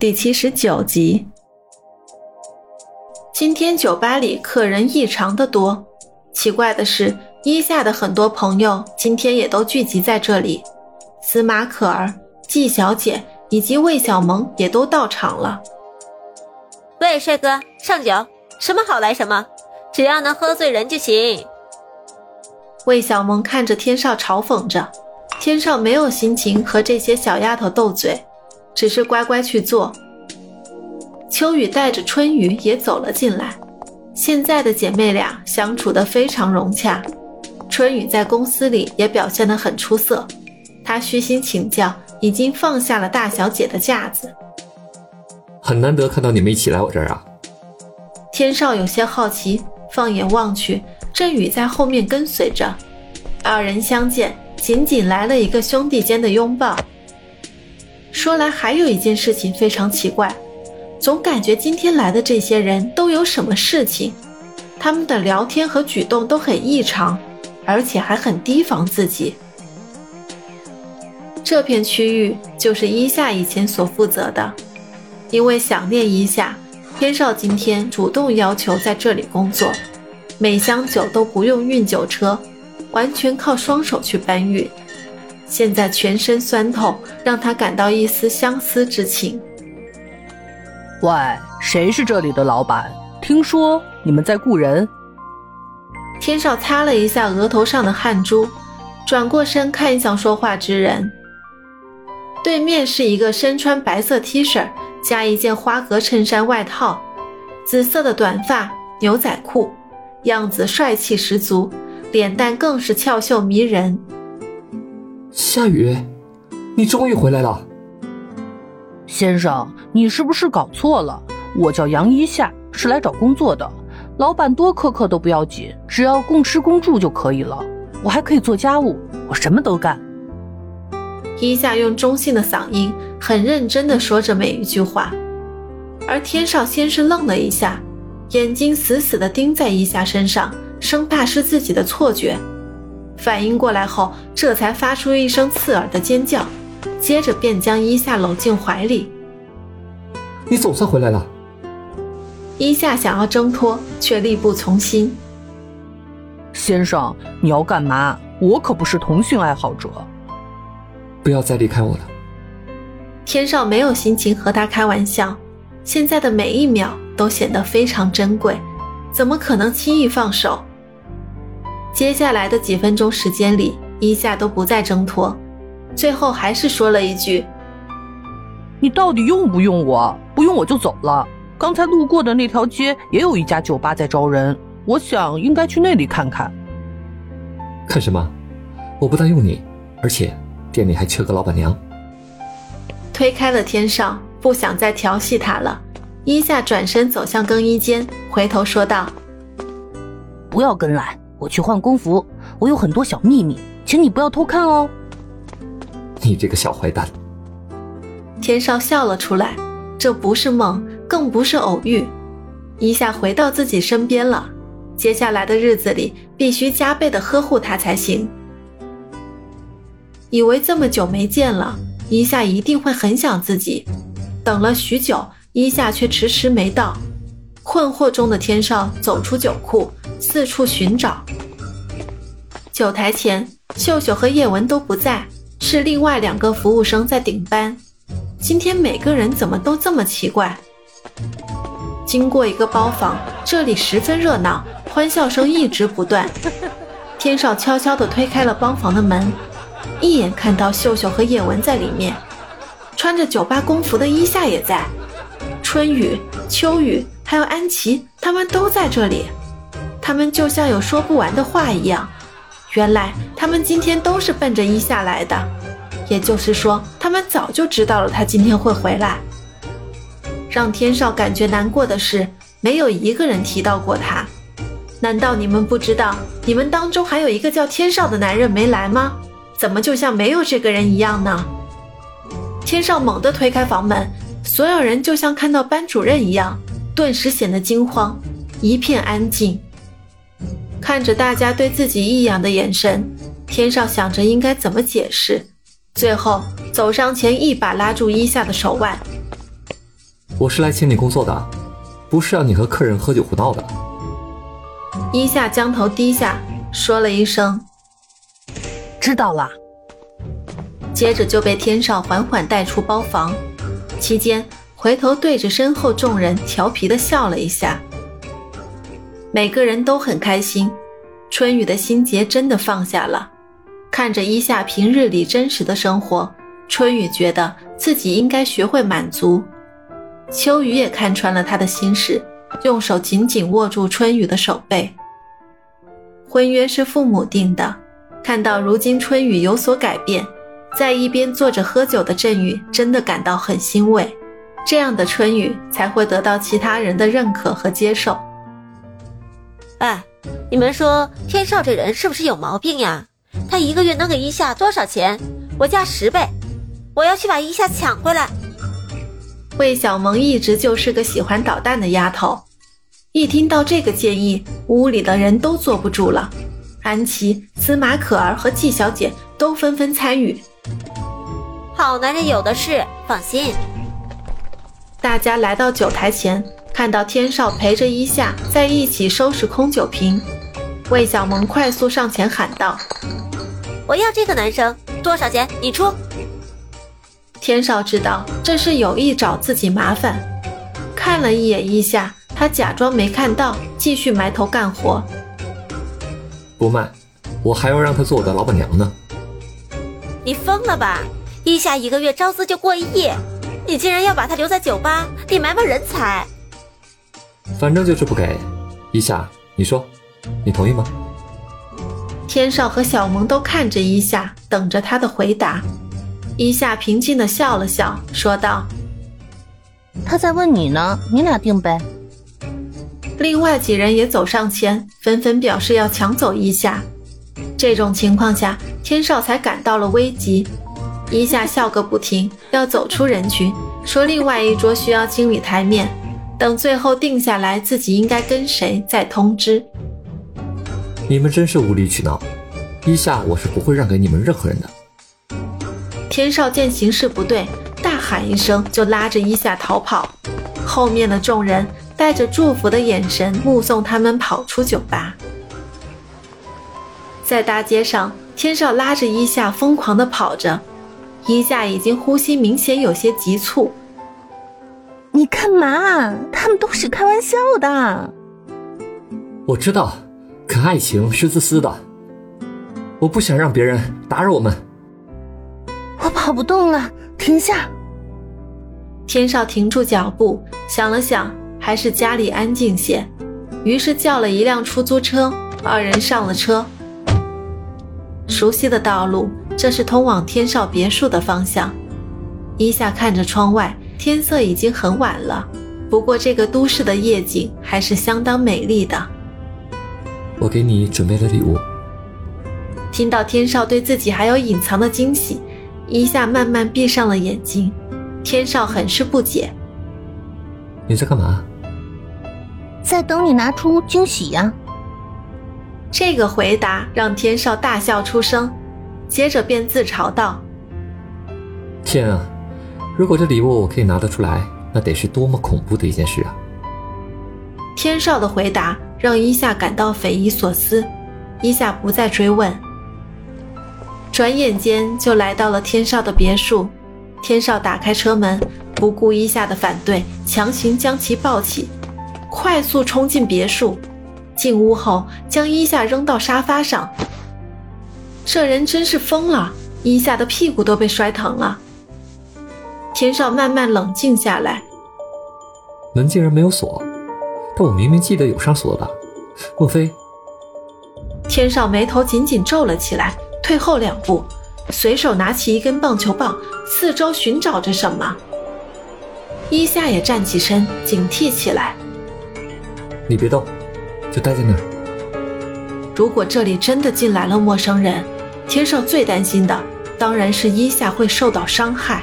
第七十九集。今天酒吧里客人异常的多，奇怪的是，伊夏的很多朋友今天也都聚集在这里。司马可儿、季小姐以及魏小萌也都到场了。喂，帅哥，上酒，什么好来什么，只要能喝醉人就行。魏小萌看着天少嘲讽着，天少没有心情和这些小丫头斗嘴。只是乖乖去做。秋雨带着春雨也走了进来，现在的姐妹俩相处得非常融洽。春雨在公司里也表现得很出色，她虚心请教，已经放下了大小姐的架子。很难得看到你们一起来我这儿啊！天少有些好奇，放眼望去，振宇在后面跟随着，二人相见，仅仅来了一个兄弟间的拥抱。说来还有一件事情非常奇怪，总感觉今天来的这些人都有什么事情，他们的聊天和举动都很异常，而且还很提防自己。这片区域就是伊夏以前所负责的，因为想念伊夏，天少今天主动要求在这里工作，每箱酒都不用运酒车，完全靠双手去搬运。现在全身酸痛，让他感到一丝相思之情。喂，谁是这里的老板？听说你们在雇人。天少擦了一下额头上的汗珠，转过身看向说话之人。对面是一个身穿白色 T 恤加一件花格衬衫外套，紫色的短发，牛仔裤，样子帅气十足，脸蛋更是俏秀迷人。夏雨，你终于回来了，先生，你是不是搞错了？我叫杨一夏，是来找工作的。老板多苛刻都不要紧，只要供吃供住就可以了。我还可以做家务，我什么都干。一夏用中性的嗓音，很认真地说着每一句话，而天少先是愣了一下，眼睛死死地盯在一夏身上，生怕是自己的错觉。反应过来后，这才发出一声刺耳的尖叫，接着便将伊夏搂进怀里。你总算回来了。伊夏想要挣脱，却力不从心。先生，你要干嘛？我可不是同性爱好者。不要再离开我了。天少没有心情和他开玩笑，现在的每一秒都显得非常珍贵，怎么可能轻易放手？接下来的几分钟时间里，伊夏都不再挣脱，最后还是说了一句：“你到底用不用我？不用我就走了。刚才路过的那条街也有一家酒吧在招人，我想应该去那里看看。”看什么？我不但用你，而且店里还缺个老板娘。推开了天上，不想再调戏他了。伊夏转身走向更衣间，回头说道：“不要跟来。”我去换工服，我有很多小秘密，请你不要偷看哦。你这个小坏蛋！天少笑了出来，这不是梦，更不是偶遇。一下回到自己身边了，接下来的日子里必须加倍的呵护他才行。以为这么久没见了，一下一定会很想自己。等了许久，一下却迟迟没到。困惑中的天少走出酒库。四处寻找，酒台前，秀秀和叶文都不在，是另外两个服务生在顶班。今天每个人怎么都这么奇怪？经过一个包房，这里十分热闹，欢笑声一直不断。天少悄悄地推开了包房的门，一眼看到秀秀和叶文在里面，穿着酒吧工服的伊夏也在，春雨、秋雨还有安琪，他们都在这里。他们就像有说不完的话一样，原来他们今天都是奔着伊夏来的，也就是说，他们早就知道了他今天会回来。让天少感觉难过的是，没有一个人提到过他。难道你们不知道，你们当中还有一个叫天少的男人没来吗？怎么就像没有这个人一样呢？天少猛地推开房门，所有人就像看到班主任一样，顿时显得惊慌，一片安静。看着大家对自己异样的眼神，天少想着应该怎么解释，最后走上前，一把拉住伊夏的手腕：“我是来请你工作的，不是让你和客人喝酒胡闹的。伊夏将头低下，说了一声知道了。接着就被天少缓缓带出包房，期间回头对着身后众人调皮的笑了一下。每个人都很开心，春雨的心结真的放下了。看着伊夏平日里真实的生活，春雨觉得自己应该学会满足。秋雨也看穿了他的心事，用手紧紧握住春雨的手背。婚约是父母定的，看到如今春雨有所改变。在一边坐着喝酒的振宇真的感到很欣慰，这样的春雨才会得到其他人的认可和接受。哎，你们说天少这人是不是有毛病呀？他一个月能给一夏多少钱？我加十倍，我要去把一夏抢回来。魏小萌一直就是个喜欢捣蛋的丫头，一听到这个建议，屋里的人都坐不住了。安琪、司马可儿和季小姐都纷纷参与。好男人有的是，放心。大家来到酒台前，看到天少陪着伊夏在一起收拾空酒瓶。魏小萌快速上前喊道：“我要这个男生，多少钱？你出。”天少知道这是有意找自己麻烦，看了一眼伊夏，他假装没看到，继续埋头干活。不卖，我还要让他做我的老板娘呢。你疯了吧？一夏一个月招资就过亿，你竟然要把他留在酒吧？你埋没人才！反正就是不给。一夏，你说，你同意吗？天少和小萌都看着一夏，等着他的回答。一夏平静的笑了笑，说道：“他在问你呢，你俩定呗。”另外几人也走上前，纷纷表示要抢走一夏。这种情况下，天少才感到了危机。一夏笑个不停，要走出人群，说另外一桌需要清理台面，等最后定下来自己应该跟谁再通知。你们真是无理取闹，一夏我是不会让给你们任何人的。天少见形势不对，大喊一声就拉着一夏逃跑，后面的众人带着祝福的眼神目送他们跑出酒吧。在大街上，天少拉着一夏疯狂地跑着。一夏已经呼吸明显有些急促。你干嘛？他们都是开玩笑的。我知道，可爱情是自私的。我不想让别人打扰我们。我跑不动了，停下。天少停住脚步，想了想，还是家里安静些，于是叫了一辆出租车，二人上了车。熟悉的道路。这是通往天少别墅的方向。一夏看着窗外，天色已经很晚了，不过这个都市的夜景还是相当美丽的。我给你准备了礼物。听到天少对自己还有隐藏的惊喜，一夏慢慢闭上了眼睛。天少很是不解：“你在干嘛？”“在等你拿出惊喜呀。”这个回答让天少大笑出声。接着便自嘲道：“天啊，如果这礼物我可以拿得出来，那得是多么恐怖的一件事啊！”天少的回答让伊夏感到匪夷所思，伊夏不再追问。转眼间就来到了天少的别墅，天少打开车门，不顾伊夏的反对，强行将其抱起，快速冲进别墅。进屋后，将伊夏扔到沙发上。这人真是疯了，一夏的屁股都被摔疼了。天少慢慢冷静下来，门竟然没有锁，但我明明记得有上锁的，莫非？天少眉头紧紧皱了起来，退后两步，随手拿起一根棒球棒，四周寻找着什么。伊夏也站起身，警惕起来。你别动，就待在那儿。如果这里真的进来了陌生人。天少最担心的当然是伊夏会受到伤害。